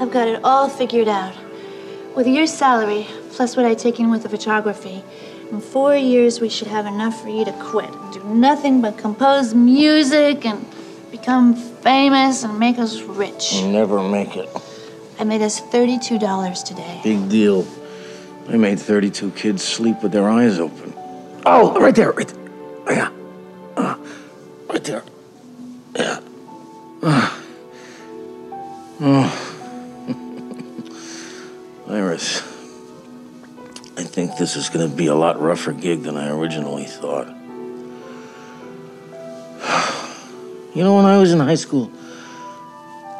I've got it all figured out. With your salary, plus what I take in with the photography, in four years we should have enough for you to quit. and Do nothing but compose music and become famous and make us rich. You'll never make it. I made us $32 today. Big deal. I made 32 kids sleep with their eyes open. Oh, right there, right there. Yeah. Uh, right there. Yeah. Uh. This is going to be a lot rougher gig than I originally thought. You know, when I was in high school,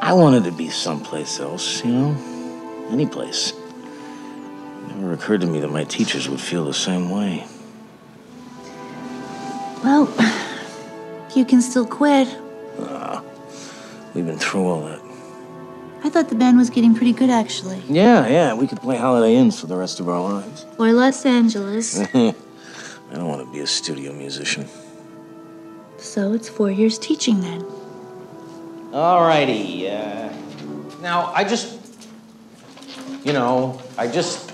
I wanted to be someplace else, you know? Any place. It never occurred to me that my teachers would feel the same way. Well, you can still quit. Uh, we've been through all that. I thought the band was getting pretty good, actually. Yeah, yeah, we could play Holiday Inns for the rest of our lives. Or Los Angeles. I don't want to be a studio musician. So it's four years teaching then. Alrighty. Uh, now, I just, you know, I just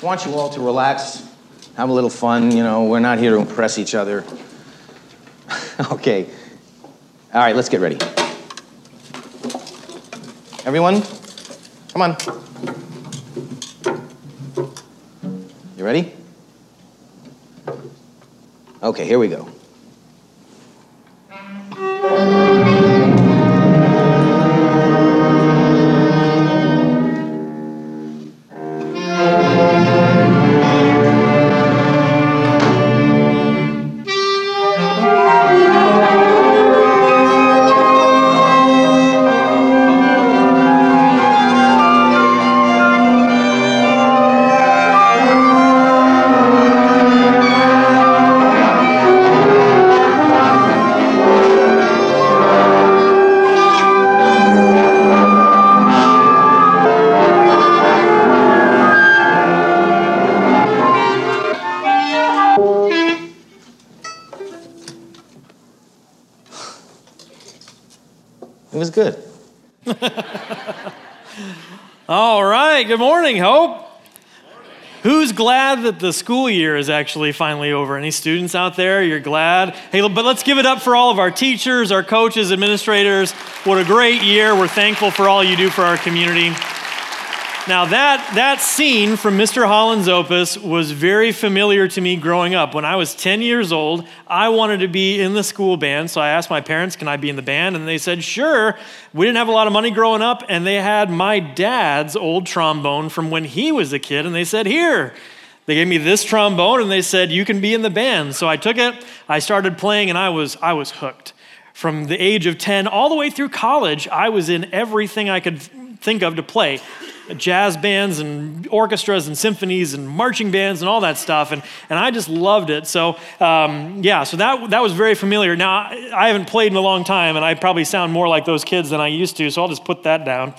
want you all to relax, have a little fun. You know, we're not here to impress each other. okay. All right, let's get ready. Everyone, come on. You ready? Okay, here we go. Was good. All right. Good morning, Hope. Who's glad that the school year is actually finally over? Any students out there? You're glad? Hey, but let's give it up for all of our teachers, our coaches, administrators. What a great year. We're thankful for all you do for our community. Now, that, that scene from Mr. Holland's opus was very familiar to me growing up. When I was 10 years old, I wanted to be in the school band, so I asked my parents, Can I be in the band? And they said, Sure. We didn't have a lot of money growing up, and they had my dad's old trombone from when he was a kid, and they said, Here. They gave me this trombone, and they said, You can be in the band. So I took it, I started playing, and I was, I was hooked. From the age of 10 all the way through college, I was in everything I could think of to play jazz bands and orchestras and symphonies and marching bands and all that stuff. And, and I just loved it. So, um, yeah, so that, that was very familiar. Now, I haven't played in a long time, and I probably sound more like those kids than I used to, so I'll just put that down.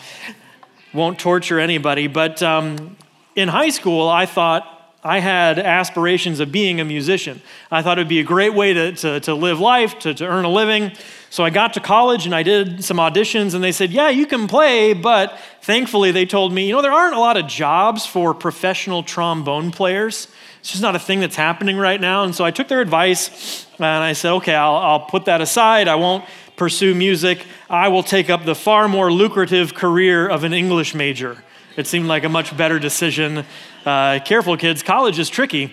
Won't torture anybody. But um, in high school, I thought, I had aspirations of being a musician. I thought it would be a great way to, to, to live life, to, to earn a living. So I got to college and I did some auditions, and they said, Yeah, you can play, but thankfully they told me, You know, there aren't a lot of jobs for professional trombone players. It's just not a thing that's happening right now. And so I took their advice and I said, Okay, I'll, I'll put that aside. I won't pursue music. I will take up the far more lucrative career of an English major. It seemed like a much better decision. Uh, careful, kids, college is tricky.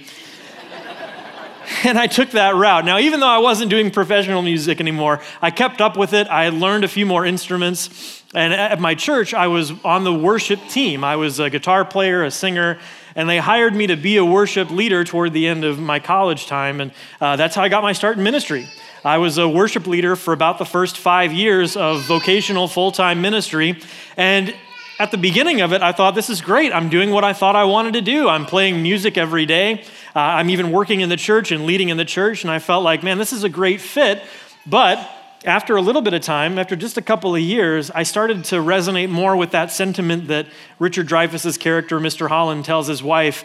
and I took that route. Now, even though I wasn't doing professional music anymore, I kept up with it. I learned a few more instruments. And at my church, I was on the worship team. I was a guitar player, a singer, and they hired me to be a worship leader toward the end of my college time. And uh, that's how I got my start in ministry. I was a worship leader for about the first five years of vocational full time ministry. And at the beginning of it, I thought, this is great. I'm doing what I thought I wanted to do. I'm playing music every day. Uh, I'm even working in the church and leading in the church. And I felt like, man, this is a great fit. But after a little bit of time, after just a couple of years, I started to resonate more with that sentiment that Richard Dreyfuss's character, Mr. Holland, tells his wife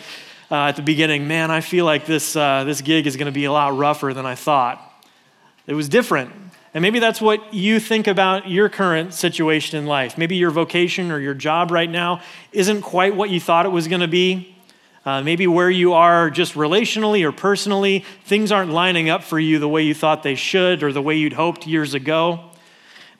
uh, at the beginning Man, I feel like this, uh, this gig is going to be a lot rougher than I thought. It was different. And maybe that's what you think about your current situation in life. Maybe your vocation or your job right now isn't quite what you thought it was going to be. Uh, maybe where you are just relationally or personally, things aren't lining up for you the way you thought they should or the way you'd hoped years ago.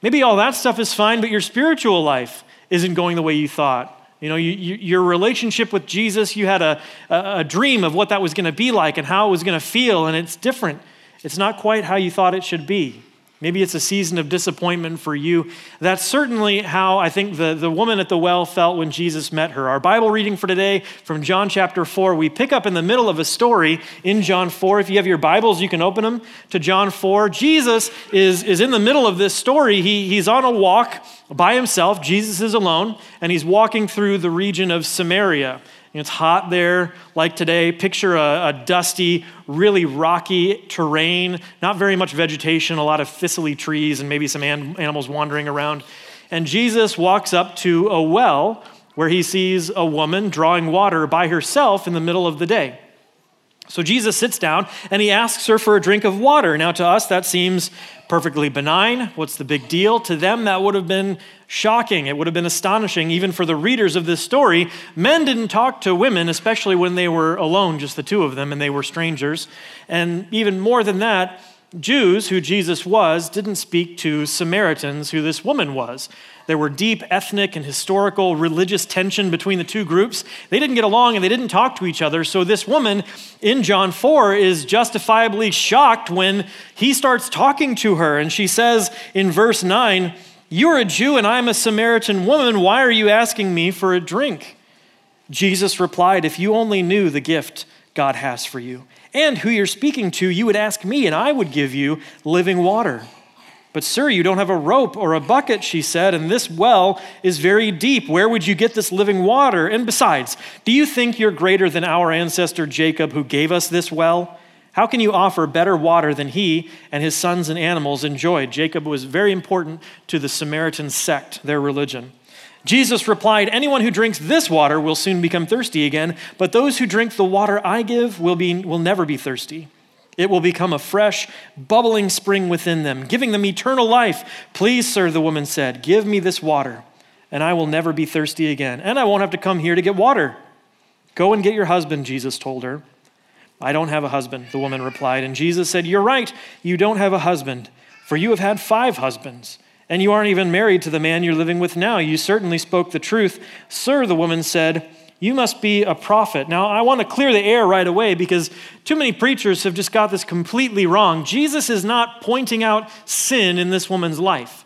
Maybe all that stuff is fine, but your spiritual life isn't going the way you thought. You know, you, you, your relationship with Jesus, you had a, a, a dream of what that was going to be like and how it was going to feel, and it's different. It's not quite how you thought it should be. Maybe it's a season of disappointment for you. That's certainly how I think the, the woman at the well felt when Jesus met her. Our Bible reading for today from John chapter 4, we pick up in the middle of a story in John 4. If you have your Bibles, you can open them to John 4. Jesus is, is in the middle of this story. He, he's on a walk by himself. Jesus is alone, and he's walking through the region of Samaria. It's hot there, like today. Picture a, a, dusty, really rocky terrain, not very much vegetation, a lot of thistly trees, and maybe some an- animals wandering around. And Jesus walks up to a well where he sees a woman drawing water by herself in the middle of the day. So Jesus sits down and he asks her for a drink of water. Now, to us, that seems perfectly benign. What's the big deal? To them, that would have been shocking. It would have been astonishing, even for the readers of this story. Men didn't talk to women, especially when they were alone, just the two of them, and they were strangers. And even more than that, Jews, who Jesus was, didn't speak to Samaritans, who this woman was. There were deep ethnic and historical religious tension between the two groups. They didn't get along and they didn't talk to each other. So, this woman in John 4 is justifiably shocked when he starts talking to her. And she says in verse 9, You're a Jew and I'm a Samaritan woman. Why are you asking me for a drink? Jesus replied, If you only knew the gift God has for you and who you're speaking to, you would ask me, and I would give you living water. But, sir, you don't have a rope or a bucket, she said, and this well is very deep. Where would you get this living water? And besides, do you think you're greater than our ancestor Jacob, who gave us this well? How can you offer better water than he and his sons and animals enjoyed? Jacob was very important to the Samaritan sect, their religion. Jesus replied, Anyone who drinks this water will soon become thirsty again, but those who drink the water I give will, be, will never be thirsty. It will become a fresh, bubbling spring within them, giving them eternal life. Please, sir, the woman said, give me this water, and I will never be thirsty again, and I won't have to come here to get water. Go and get your husband, Jesus told her. I don't have a husband, the woman replied. And Jesus said, You're right, you don't have a husband, for you have had five husbands, and you aren't even married to the man you're living with now. You certainly spoke the truth. Sir, the woman said, you must be a prophet. Now, I want to clear the air right away because too many preachers have just got this completely wrong. Jesus is not pointing out sin in this woman's life.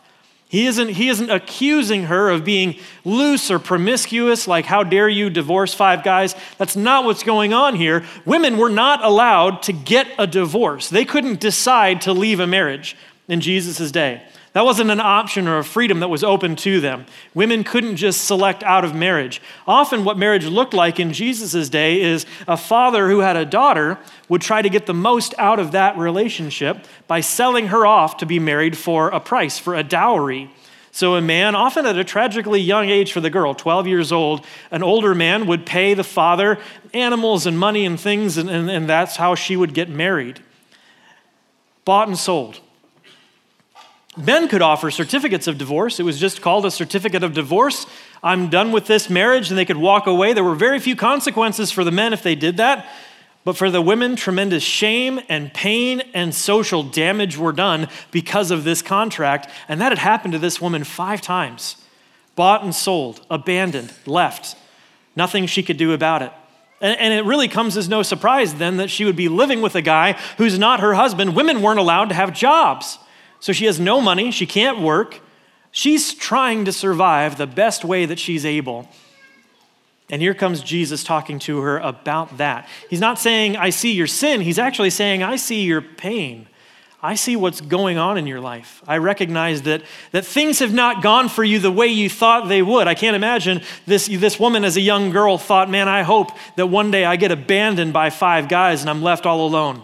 He isn't, he isn't accusing her of being loose or promiscuous, like, how dare you divorce five guys? That's not what's going on here. Women were not allowed to get a divorce, they couldn't decide to leave a marriage in Jesus' day. That wasn't an option or a freedom that was open to them. Women couldn't just select out of marriage. Often, what marriage looked like in Jesus' day is a father who had a daughter would try to get the most out of that relationship by selling her off to be married for a price, for a dowry. So, a man, often at a tragically young age for the girl, 12 years old, an older man would pay the father animals and money and things, and, and, and that's how she would get married. Bought and sold. Men could offer certificates of divorce. It was just called a certificate of divorce. I'm done with this marriage, and they could walk away. There were very few consequences for the men if they did that. But for the women, tremendous shame and pain and social damage were done because of this contract. And that had happened to this woman five times bought and sold, abandoned, left. Nothing she could do about it. And, it really comes as no surprise then that she would be living with a guy who's not her husband. Women weren't allowed to have jobs. So she has no money, she can't work. She's trying to survive the best way that she's able. And here comes Jesus talking to her about that. He's not saying, I see your sin. He's actually saying, I see your pain. I see what's going on in your life. I recognize that, that things have not gone for you the way you thought they would. I can't imagine this, this woman as a young girl thought, man, I hope that one day I get abandoned by five guys and I'm left all alone.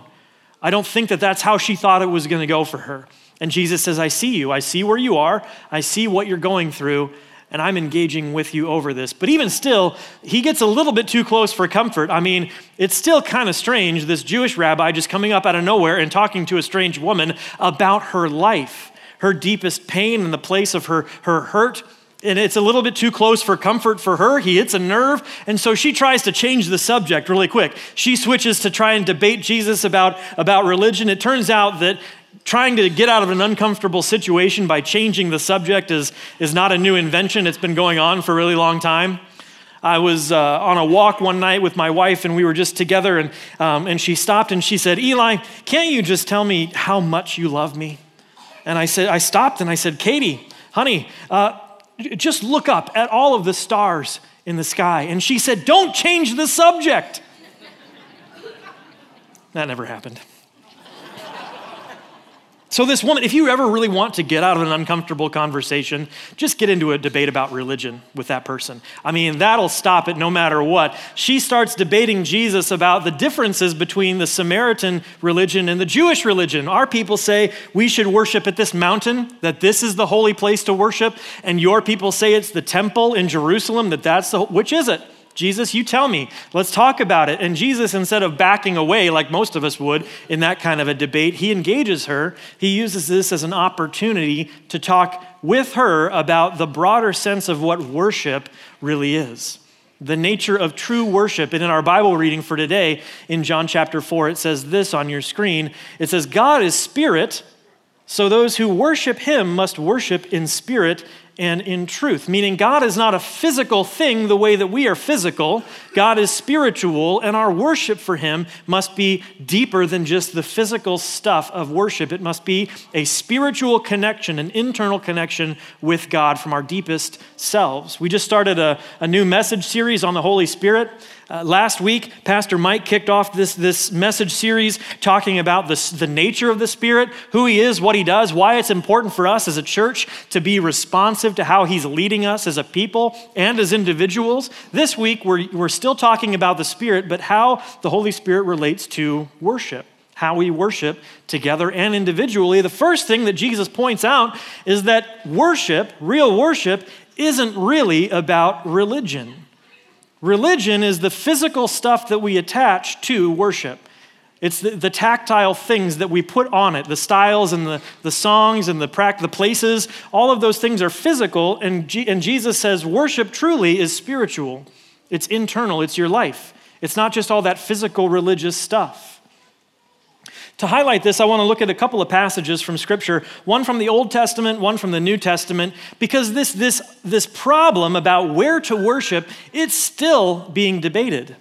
I don't think that that's how she thought it was going to go for her. And Jesus says, I see you. I see where you are. I see what you're going through. And I'm engaging with you over this. But even still, he gets a little bit too close for comfort. I mean, it's still kind of strange, this Jewish rabbi just coming up out of nowhere and talking to a strange woman about her life. her deepest pain and the place of her, her hurt. And it's a little bit too close for comfort for her. He hits a nerve. And so she tries to change the subject really quick. She switches to try and debate Jesus about, about religion. It turns out that trying to get out of an uncomfortable situation by changing the subject is, is not a new invention. It's been going on for a really long time. I was uh, on a walk one night with my wife, and we were just together, and, um, and she stopped and she said, Eli, can't you just tell me how much you love me? And I said, I stopped and I said, Katie, honey, uh, just look up at all of the stars in the sky. And she said, Don't change the subject. that never happened. So, this woman, if you ever really want to get out of an uncomfortable conversation, just get into a debate about religion with that person. I mean, that'll stop it no matter what. She starts debating Jesus about the differences between the Samaritan religion and the Jewish religion. Our people say we should worship at this mountain, that this is the holy place to worship, and your people say it's the temple in Jerusalem, that that's the, which is it? Jesus, you tell me. Let's talk about it. And Jesus, instead of backing away like most of us would in that kind of a debate, he engages her. He uses this as an opportunity to talk with her about the broader sense of what worship really is. The nature of true worship. And in our Bible reading for today, in John chapter 4, it says this on your screen it says, God is spirit, so those who worship him must worship in spirit and in truth, meaning God is not a physical thing the way that we are physical. God is spiritual, and our worship for Him must be deeper than just the physical stuff of worship. It must be a spiritual connection, an internal connection with God from our deepest selves. We just started a, a new message series on the Holy Spirit. Uh, last week, Pastor Mike kicked off this, this message series talking about this, the nature of the Spirit, who He is, what He does, why it's important for us as a church to be responsive to how He's leading us as a people and as individuals. This week, we're, we're still talking about the Spirit, but how the Holy Spirit relates to worship how we worship together and individually. The first thing that Jesus points out is that worship, real worship, isn't really about religion. Religion is the physical stuff that we attach to worship. It's the, the, tactile things that we put on it, the styles and the, the songs and the, the places. All of those things are physical, and, G- and Jesus says worship truly is spiritual. It's internal, it's your life. It's not just all that physical religious stuff. To highlight this, I want to look at a couple of passages from Scripture, one from the Old Testament, one from the New Testament, because this, this, this problem about where to worship, it's still being debated.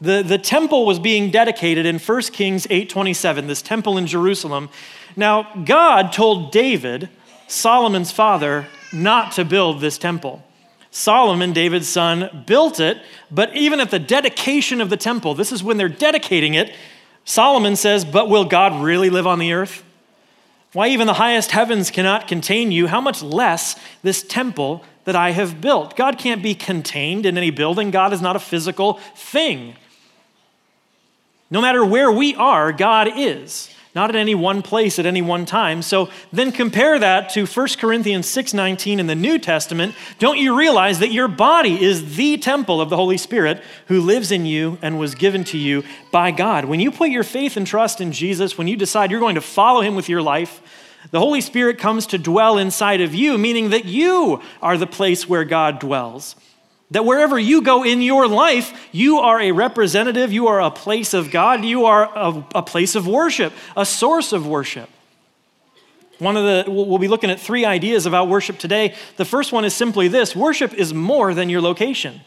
The, the temple was being dedicated in 1 Kings 8:27, this temple in Jerusalem. Now, God told David, Solomon's father, not to build this temple. Solomon, David's son, built it, but even at the dedication of the temple, this is when they're dedicating it, Solomon says, But will God really live on the earth? Why, even the highest heavens cannot contain you, how much less this temple that I have built? God can't be contained in any building, God is not a physical thing. No matter where we are, God is not at any one place at any one time. So then compare that to 1 Corinthians 6:19 in the New Testament. Don't you realize that your body is the temple of the Holy Spirit who lives in you and was given to you by God? When you put your faith and trust in Jesus, when you decide you're going to follow him with your life, the Holy Spirit comes to dwell inside of you, meaning that you are the place where God dwells. That wherever you go in your life, you are a representative, you are a place of God, you are a, a, place of worship, a source of worship. One of the, we'll be looking at three ideas about worship today. The first one is simply this worship is more than your location,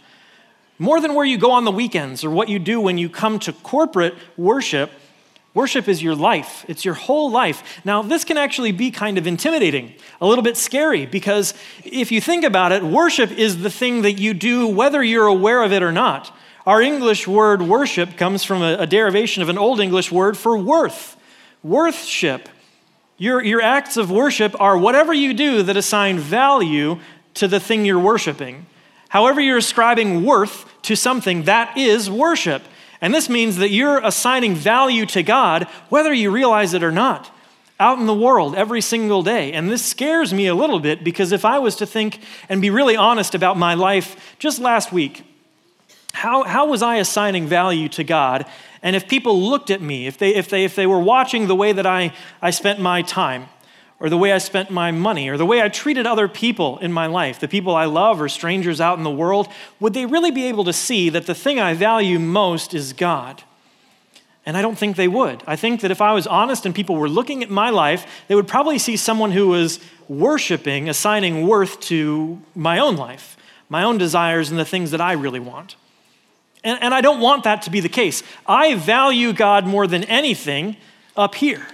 more than where you go on the weekends or what you do when you come to corporate worship. Worship is your life, it's your whole life. Now, this can actually be kind of intimidating, a little bit scary, because if you think about it, worship is the thing that you do whether you're aware of it or not. Our English word worship comes from a, derivation of an Old English word for worth, worthship. Your, your acts of worship are whatever you do that assign value to the thing you're worshiping. However, you're ascribing worth to something, that is worship. And this means that you're assigning value to God, whether you realize it or not, out in the world every single day. And this scares me a little bit because if I was to think and be really honest about my life just last week, how, how was I assigning value to God? And if people looked at me, if they, if they, if they were watching the way that I, I spent my time, or the way I spent my money or the way I treated other people in my life, the people I love or strangers out in the world, would they really be able to see that the thing I value most is God? And I don't think they would. I think that if I was honest and people were looking at my life, they would probably see someone who was worshiping, assigning worth to my own life, my own desires, and the things that I really want. And, and I don't want that to be the case. I value God more than anything up here.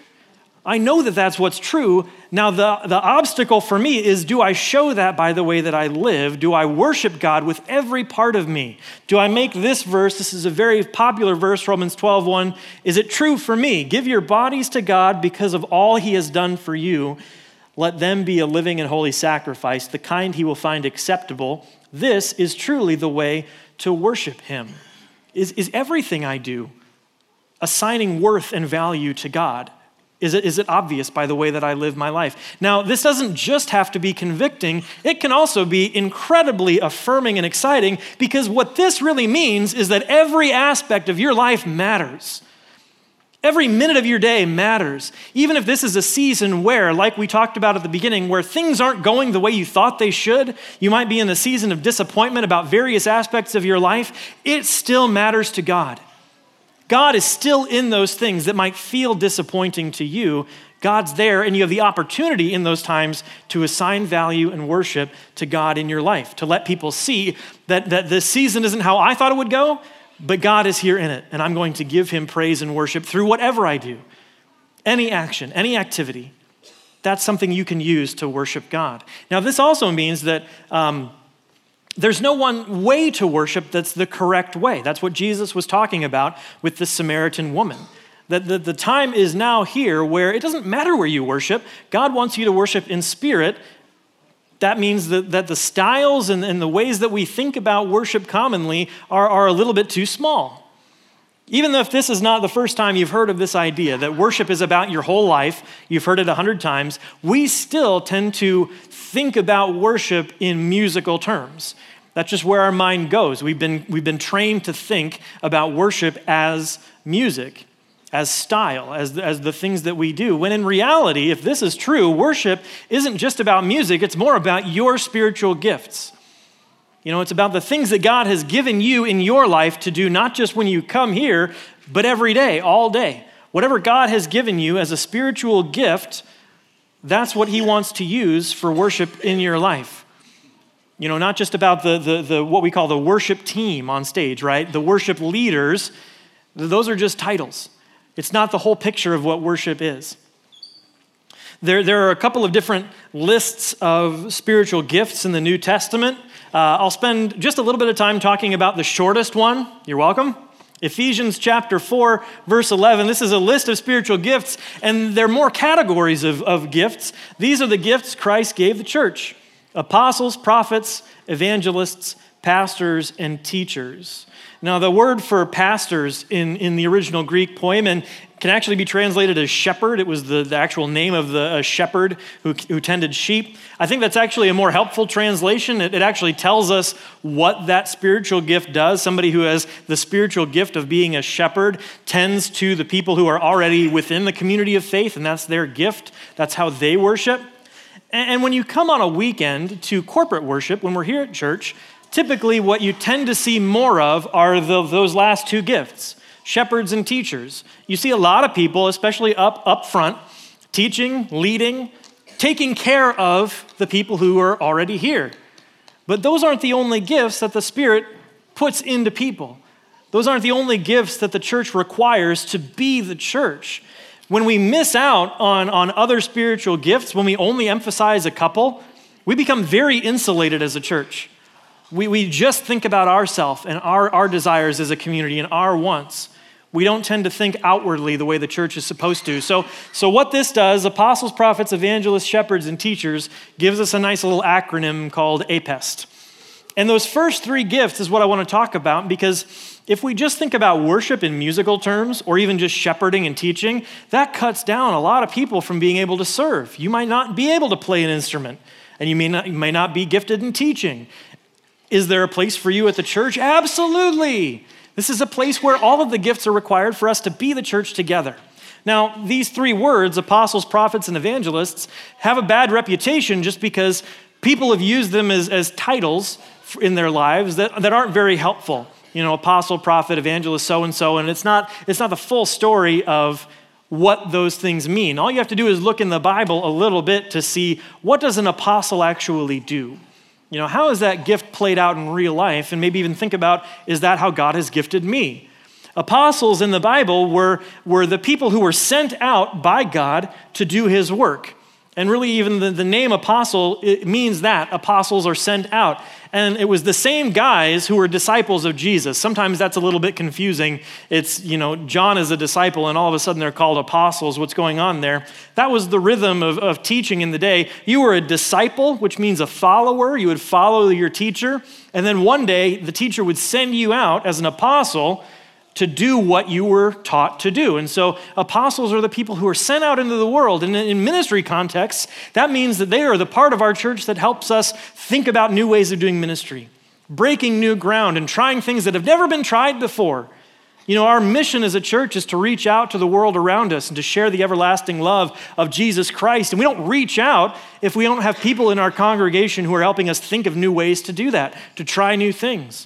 I know that that's what's true. Now, the, the obstacle for me is do I show that by the way that I live? Do I worship God with every part of me? Do I make this verse, this is a very popular verse, Romans 12 1, is it true for me? Give your bodies to God because of all he has done for you. Let them be a living and holy sacrifice, the kind he will find acceptable. This is truly the way to worship him. Is, is everything I do assigning worth and value to God? Is it, is it obvious by the way that I live my life? Now, this doesn't just have to be convicting, it can also be incredibly affirming and exciting because what this really means is that every aspect of your life matters. Every minute of your day matters. Even if this is a season where, like we talked about at the beginning, where things aren't going the way you thought they should, you might be in a season of disappointment about various aspects of your life, it still matters to God. God is still in those things that might feel disappointing to you. God's there, and you have the opportunity in those times to assign value and worship to God in your life, to let people see that, that this season isn't how I thought it would go, but God is here in it, and I'm going to give Him praise and worship through whatever I do. Any action, any activity, that's something you can use to worship God. Now, this also means that. Um, there's no one way to worship that's the correct way. That's what Jesus was talking about with the Samaritan woman. That the, the time is now here where it doesn't matter where you worship, God wants you to worship in spirit. That means that, that the styles and, and the ways that we think about worship commonly are, are a little bit too small. Even though if this is not the first time you've heard of this idea that worship is about your whole life, you've heard it a hundred times, we still tend to think about worship in musical terms. That's just where our mind goes. We've been, we've been trained to think about worship as music, as style, as, as the things that we do. When in reality, if this is true, worship isn't just about music, it's more about your spiritual gifts. You know, it's about the things that God has given you in your life to do, not just when you come here, but every day, all day. Whatever God has given you as a spiritual gift, that's what He wants to use for worship in your life. You know, not just about the, the, the what we call the worship team on stage, right? The worship leaders, those are just titles. It's not the whole picture of what worship is. There, there are a couple of different lists of spiritual gifts in the New Testament. Uh, I'll spend just a little bit of time talking about the shortest one. You're welcome. Ephesians chapter 4, verse 11. This is a list of spiritual gifts, and there are more categories of, of gifts. These are the gifts Christ gave the church apostles, prophets, evangelists, pastors, and teachers. Now, the word for pastors in, in the original Greek poimen can actually be translated as shepherd. It was the, the actual name of the shepherd who, who tended sheep. I think that's actually a more helpful translation. It, it actually tells us what that spiritual gift does. Somebody who has the spiritual gift of being a shepherd tends to the people who are already within the community of faith, and that's their gift. That's how they worship. And, and when you come on a weekend to corporate worship, when we're here at church, typically what you tend to see more of are the, those last two gifts shepherds and teachers. You see a lot of people, especially up, up front, teaching, leading, taking care of the people who are already here. But those aren't the only gifts that the Spirit puts into people. Those aren't the only gifts that the church requires to be the church. When we miss out on, on other spiritual gifts, when we only emphasize a couple, we become very insulated as a church. We, we just think about ourselves and our, our desires as a community and our wants. We don't tend to think outwardly the way the church is supposed to. So, so what this does, apostles, prophets, evangelists, shepherds, and teachers, gives us a nice little acronym called APEST. And those first three gifts is what I want to talk about because if we just think about worship in musical terms or even just shepherding and teaching, that cuts down a lot of people from being able to serve. You might not be able to play an instrument and you may not, you may not be gifted in teaching. Is there a place for you at the church? Absolutely. This is a place where all of the gifts are required for us to be the church together. Now, these three words, apostles, prophets, and evangelists, have a bad reputation just because people have used them as, as titles in their lives that, that aren't very helpful. You know, apostle, prophet, evangelist, so and so, and it's not, it's not the full story of what those things mean. All you have to do is look in the Bible a little bit to see what does an apostle actually do? You know, how is that gift played out in real life? And maybe even think about is that how God has gifted me? Apostles in the Bible were, were the people who were sent out by God to do his work. And really, even the, the name apostle it means that apostles are sent out. And it was the same guys who were disciples of Jesus. Sometimes that's a little bit confusing. It's, you know, John is a disciple, and all of a sudden they're called apostles. What's going on there? That was the rhythm of, of teaching in the day. You were a disciple, which means a follower. You would follow your teacher. And then one day, the teacher would send you out as an apostle to do what you were taught to do. And so, apostles are the people who are sent out into the world. And in ministry contexts, that means that they are the part of our church that helps us think about new ways of doing ministry, breaking new ground, and trying things that have never been tried before. You know, our mission as a church is to reach out to the world around us and to share the everlasting love of Jesus Christ. And we don't reach out if we don't have people in our congregation who are helping us think of new ways to do that, to try new things.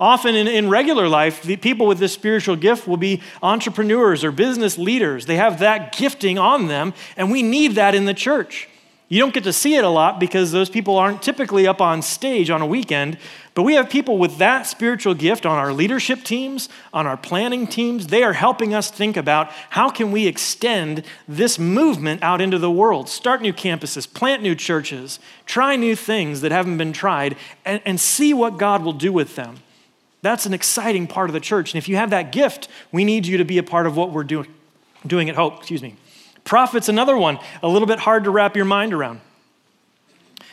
Often in, in regular life, the people with this spiritual gift will be entrepreneurs or business leaders. They have that gifting on them, and we need that in the church. You don't get to see it a lot because those people aren't typically up on stage on a weekend, but we have people with that spiritual gift on our leadership teams, on our planning teams. They are helping us think about how can we extend this movement out into the world, start new campuses, plant new churches, try new things that haven't been tried, and, and see what God will do with them. That's an exciting part of the church. And if you have that gift, we need you to be a part of what we're doing, doing at Hope. Excuse me. Prophet's another one, a little bit hard to wrap your mind around.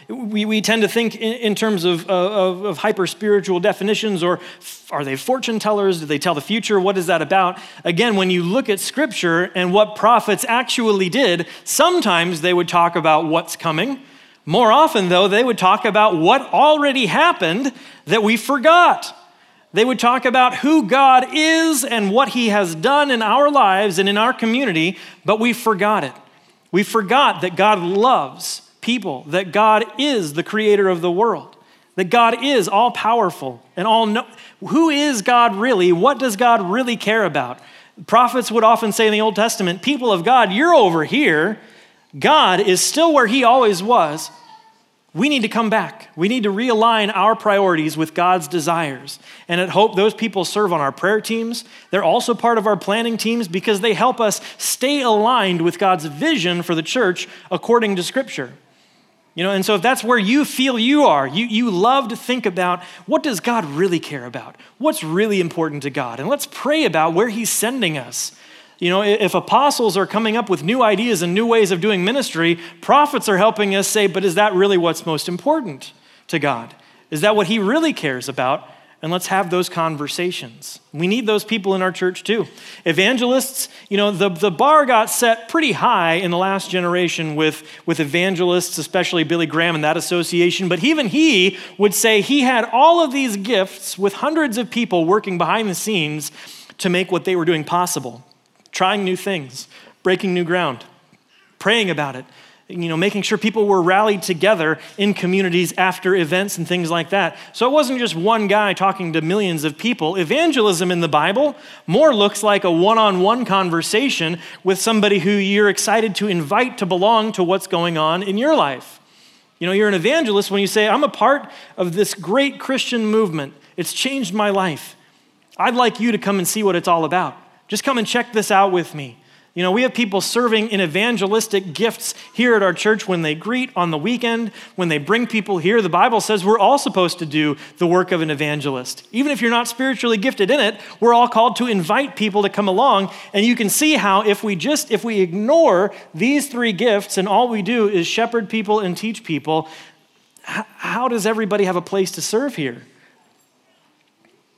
We, we tend to think in, in terms of, uh, of, of hyper spiritual definitions, or are they fortune tellers? Do they tell the future? What is that about? Again, when you look at scripture and what prophets actually did, sometimes they would talk about what's coming. More often, though, they would talk about what already happened that we forgot. They would talk about who God is and what He has done in our lives and in our community, but we forgot it. We forgot that God loves people, that God is the creator of the world, that God is all powerful and all know. Who is God really? What does God really care about? Prophets would often say in the Old Testament, People of God, you're over here. God is still where He always was, we need to come back. We need to realign our priorities with God's desires. And at Hope, those people serve on our prayer teams. They're also part of our planning teams because they help us stay aligned with God's vision for the church according to Scripture. You know, and so if that's where you feel you are, you, you love to think about what does God really care about? What's really important to God? And let's pray about where He's sending us. You know, if apostles are coming up with new ideas and new ways of doing ministry, prophets are helping us say, but is that really what's most important to God? Is that what He really cares about? And let's have those conversations. We need those people in our church too. Evangelists, you know, the, the bar got set pretty high in the last generation with, with evangelists, especially Billy Graham and that association. But even he would say he had all of these gifts with hundreds of people working behind the scenes to make what they were doing possible trying new things, breaking new ground, praying about it, you know, making sure people were rallied together in communities after events and things like that. So it wasn't just one guy talking to millions of people. Evangelism in the Bible more looks like a one on one conversation with somebody who you're excited to invite to belong to what's going on in your life. You know, you're an evangelist when you say, I'm a part of this great Christian movement. It's changed my life. I'd like you to come and see what it's all about. Just come and check this out with me. You know, we have people serving in evangelistic gifts here at our church when they greet on the weekend, when they bring people here. The Bible says we're all supposed to do the work of an evangelist. Even if you're not spiritually gifted in it, we're all called to invite people to come along. And you can see how if we just if we ignore these three gifts and all we do is shepherd people and teach people, how does everybody have a place to serve here?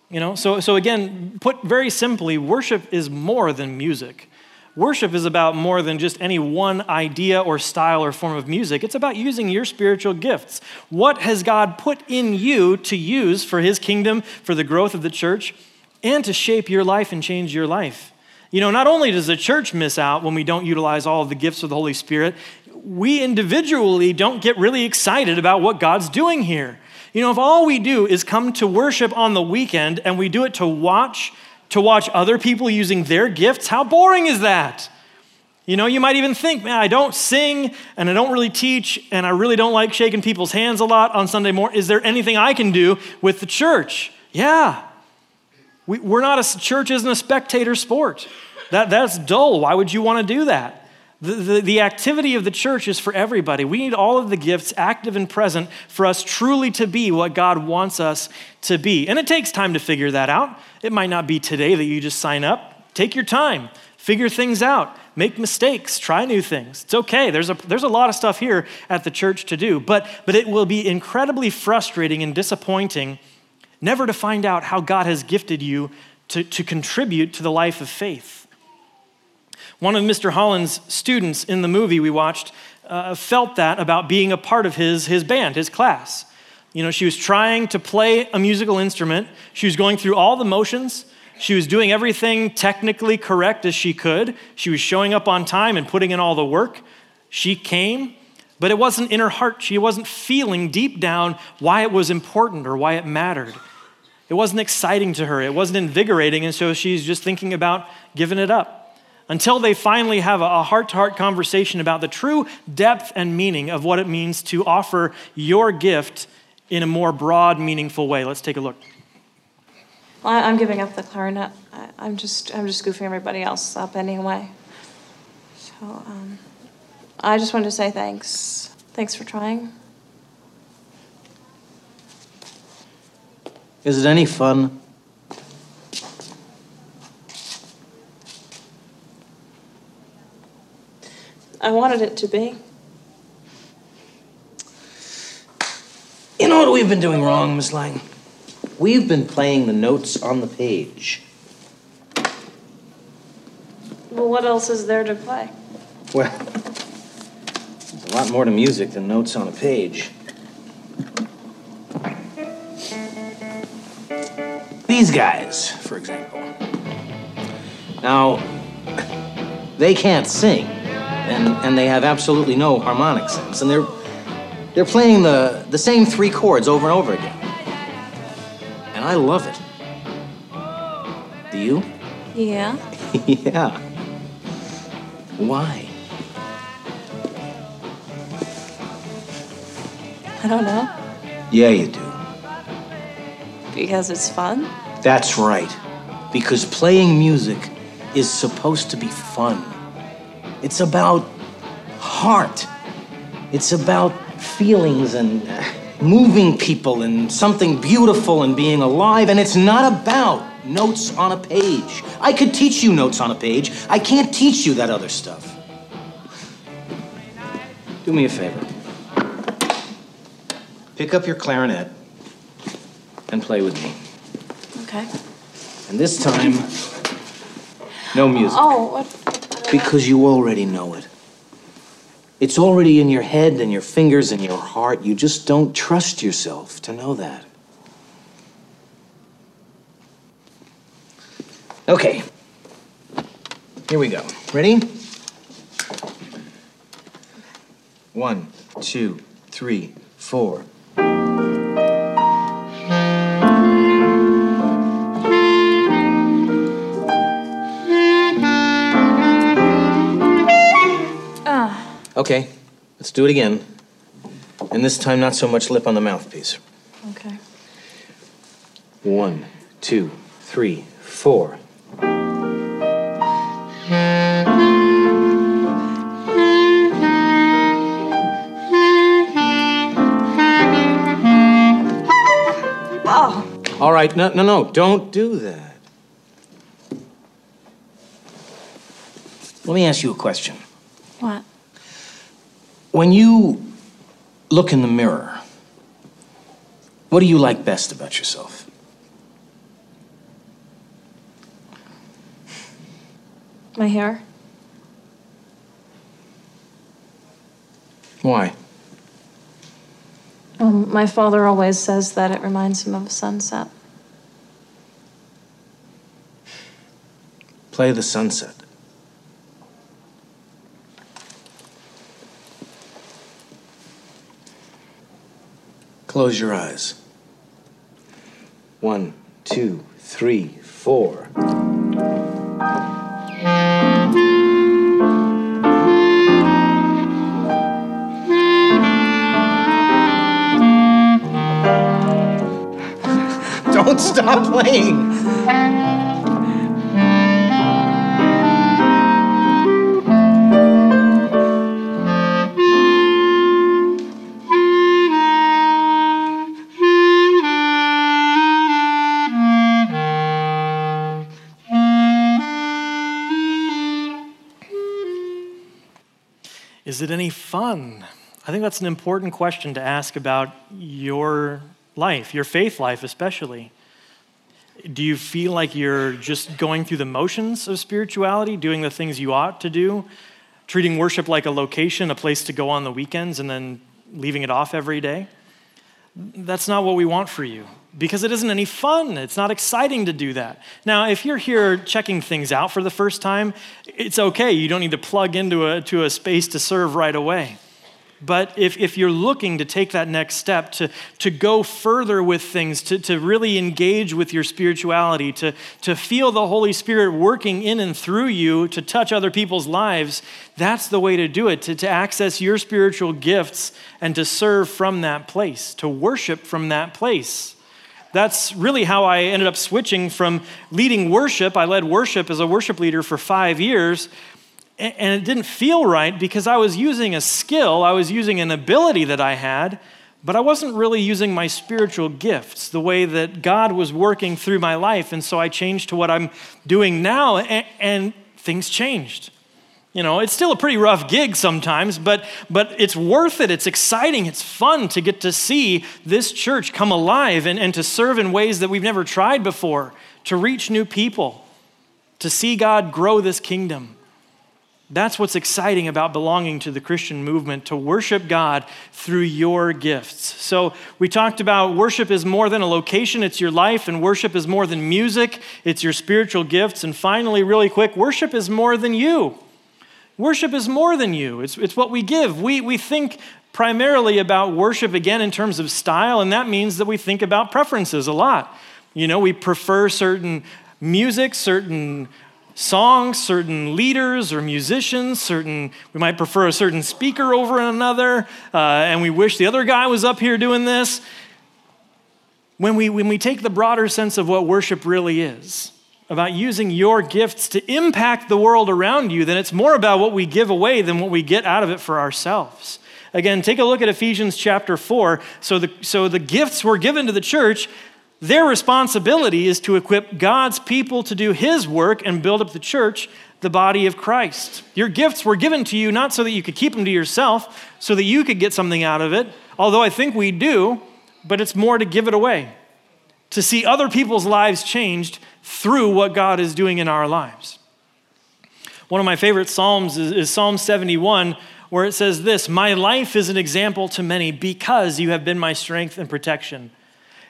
You know, so, so again, put very simply, worship is more than music. Worship is about more than just any one idea or style or form of music. It's about using your spiritual gifts. What has God put in you to use for His kingdom, for the growth of the church, and to shape your life and change your life? You know, not only does the church miss out when we don't utilize all of the gifts of the Holy Spirit, we individually don't get really excited about what God's doing here. You know, if all we do is come to worship on the weekend and we do it to watch to watch other people using their gifts, how boring is that? You know, you might even think, man, I don't sing and I don't really teach and I really don't like shaking people's hands a lot on Sunday morning. Is there anything I can do with the church? Yeah. We, are not a church isn't a spectator sport. That, that's dull. Why would you want to do that? The, the, the, activity of the church is for everybody. We need all of the gifts active and present for us truly to be what God wants us to be. And it takes time to figure that out. It might not be today that you just sign up. Take your time, figure things out, make mistakes, try new things. It's okay. There's a, there's a lot of stuff here at the church to do, but, but it will be incredibly frustrating and disappointing never to find out how God has gifted you to, to contribute to the life of faith. One of Mr. Holland's students in the movie we watched uh, felt that about being a part of his, his band, his class. You know, she was trying to play a musical instrument, she was going through all the motions. She was doing everything technically correct as she could. She was showing up on time and putting in all the work. She came, but it wasn't in her heart. She wasn't feeling deep down why it was important or why it mattered. It wasn't exciting to her. It wasn't invigorating. And so she's just thinking about giving it up until they finally have a heart to heart conversation about the true depth and meaning of what it means to offer your gift in a more broad, meaningful way. Let's take a look. Well, I'm giving up the clarinet. I, am just, I'm just goofing everybody else up anyway. So, um, I just wanted to say thanks. Thanks for trying. Is it any fun? I wanted it to be. You know what we've been doing wrong, Miss Lang? We've been playing the notes on the page. Well, what else is there to play? Well, there's a lot more to music than notes on a page. These guys, for example. Now, they can't sing and, and they have absolutely no harmonic sense. And they're, they're playing the, the same three chords over and over again. And I love it. Do you? Yeah. yeah. Why? I don't know. Yeah, you do. Because it's fun? That's right. Because playing music is supposed to be fun. It's about heart. It's about feelings and moving people and something beautiful and being alive. And it's not about notes on a page. I could teach you notes on a page. I can't teach you that other stuff. Do me a favor. Pick up your clarinet and play with me. Okay. And this time, no music. Oh, what? Because you already know it. It's already in your head and your fingers and your heart. You just don't trust yourself to know that. Okay. Here we go. Ready? One, two, three, four. Okay, let's do it again. And this time, not so much lip on the mouthpiece. Okay. One, two, three, four. Oh. All right, no, no, no, don't do that. Let me ask you a question. What? When you look in the mirror, what do you like best about yourself? My hair. Why? Well, my father always says that it reminds him of a sunset. Play the sunset. Close your eyes. One, two, three, four. Don't stop playing. I think that's an important question to ask about your life, your faith life especially. Do you feel like you're just going through the motions of spirituality, doing the things you ought to do, treating worship like a location, a place to go on the weekends, and then leaving it off every day? That's not what we want for you because it isn't any fun. It's not exciting to do that. Now, if you're here checking things out for the first time, it's okay. You don't need to plug into a, to a space to serve right away. But if, if you're looking to take that next step, to, to go further with things, to, to really engage with your spirituality, to, to feel the Holy Spirit working in and through you to touch other people's lives, that's the way to do it, to, to access your spiritual gifts and to serve from that place, to worship from that place. That's really how I ended up switching from leading worship. I led worship as a worship leader for five years and it didn't feel right because I was using a skill, I was using an ability that I had, but I wasn't really using my spiritual gifts the way that God was working through my life. And so I changed to what I'm doing now, and, and things changed. You know, it's still a pretty rough gig sometimes, but, but it's worth it. It's exciting. It's fun to get to see this church come alive and, and to serve in ways that we've never tried before, to reach new people, to see God grow this kingdom. That's what's exciting about belonging to the Christian movement, to worship God through your gifts. So, we talked about worship is more than a location, it's your life, and worship is more than music, it's your spiritual gifts. And finally, really quick, worship is more than you. Worship is more than you, it's, it's what we give. We, we think primarily about worship again in terms of style, and that means that we think about preferences a lot. You know, we prefer certain music, certain songs, certain leaders or musicians, certain, we might prefer a certain speaker over another, uh, and we wish the other guy was up here doing this. When we, when we take the broader sense of what worship really is, about using your gifts to impact the world around you, then it's more about what we give away than what we get out of it for ourselves. Again, take a look at Ephesians chapter 4. So the, so the gifts were given to the church their responsibility is to equip God's people to do His work and build up the church, the body of Christ. Your gifts were given to you not so that you could keep them to yourself, so that you could get something out of it, although I think we do, but it's more to give it away, to see other people's lives changed through what God is doing in our lives. One of my favorite Psalms is, is Psalm 71, where it says this My life is an example to many because you have been my strength and protection.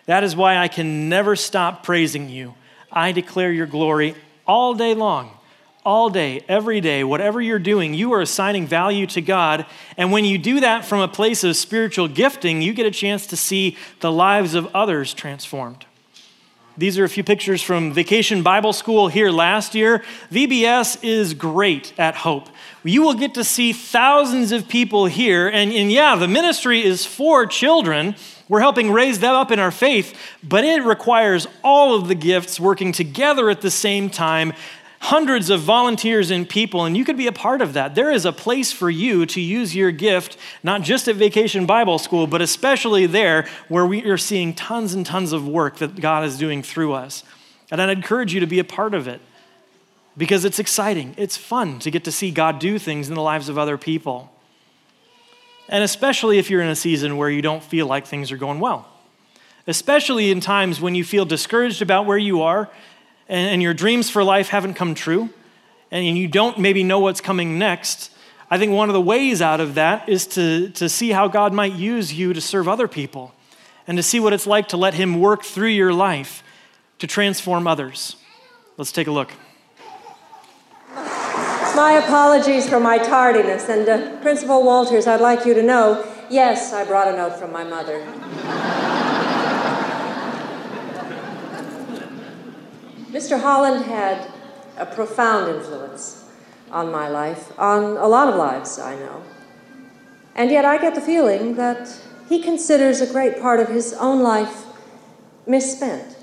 That is why I can never stop praising you. I declare your glory all day long, all day, every day, whatever you're doing, you are assigning value to God. And when you do that from a place of spiritual gifting, you get a chance to see the lives of others transformed. These are a few pictures from Vacation Bible School here last year. VBS is great at Hope. You will get to see thousands of people here. And, and yeah, the ministry is for children. We're helping raise them up in our faith, but it requires all of the gifts working together at the same time, hundreds of volunteers and people, and you could be a part of that. There is a place for you to use your gift, not just at Vacation Bible School, but especially there where we are seeing tons and tons of work that God is doing through us. And I'd encourage you to be a part of it because it's exciting. It's fun to get to see God do things in the lives of other people. And especially if you're in a season where you don't feel like things are going well. Especially in times when you feel discouraged about where you are and, and your dreams for life haven't come true and you don't maybe know what's coming next. I think one of the ways out of that is to, to see how God might use you to serve other people and to see what it's like to let Him work through your life to transform others. Let's take a look. My apologies for my tardiness. And uh, Principal Wolters, I'd like you to know yes, I brought a note from my mother. Mr. Holland had a profound influence on my life, on a lot of lives, I know. And yet I get the feeling that he considers a great part of his own life misspent.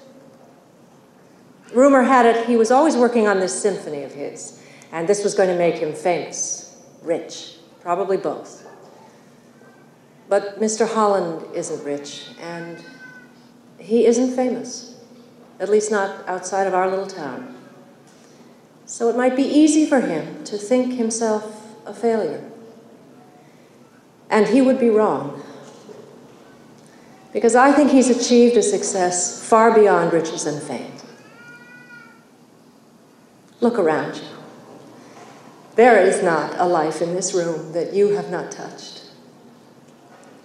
Rumor had it he was always working on this symphony of his, and this was going to make him famous, rich, probably both. But Mr. Holland isn't rich, and he isn't famous, at least not outside of our little town. So it might be easy for him to think himself a failure. And he would be wrong. Because I think he's achieved a success far beyond riches and fame. Look around you. There is not a life in this room that you have not touched.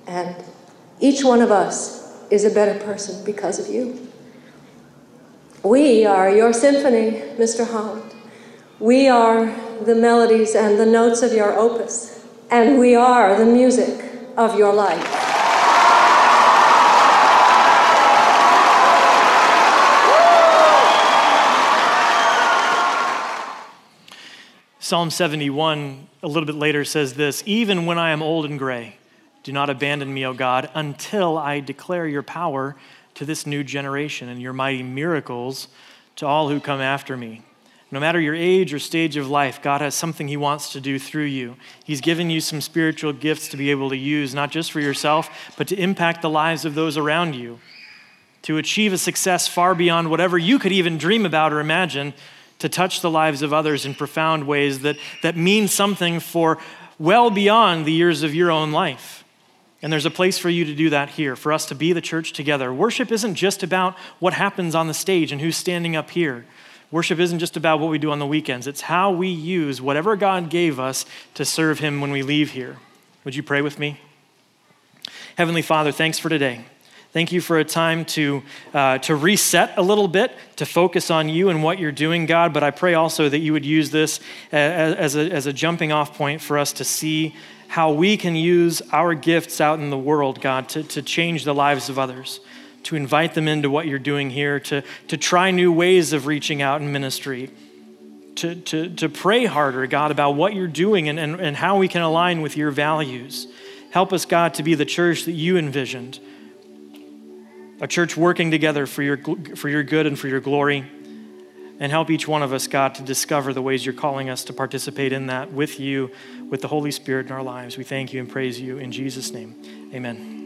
And each one of us is a better person because of you. We are your symphony, Mr. Holland. We are the melodies and the notes of your opus, and we are the music of your life. Psalm 71, a little bit later, says this Even when I am old and gray, do not abandon me, O God, until I declare your power to this new generation and your mighty miracles to all who come after me. No matter your age or stage of life, God has something He wants to do through you. He's given you some spiritual gifts to be able to use, not just for yourself, but to impact the lives of those around you, to achieve a success far beyond whatever you could even dream about or imagine to touch the lives of others in profound ways that, that mean something for well beyond the years of your own life. And there's a place for you to do that here, for us to be the church together. Worship isn't just about what happens on the stage and who's standing up here. Worship isn't just about what we do on the weekends, it's how we use whatever God gave us to serve Him when we leave here. Would you pray with me? Heavenly Father, thanks for today. Thank you for a time to, uh, to reset a little bit, to focus on you and what you're doing, God. But I pray also that you would use this as, as, a, as a jumping off point for us to see how we can use our gifts out in the world, God, to, to change the lives of others, to invite them into what you're doing here, to, to try new ways of reaching out in ministry, to, to, to pray harder, God, about what you're doing and, and, and how we can align with your values. Help us, God, to be the church that you envisioned a church working together for your, for your good and for your glory. And help each one of us, God, to discover the ways you're calling us to participate in that with you, with the Holy Spirit in our lives. We thank you and praise you in Jesus' name. Amen.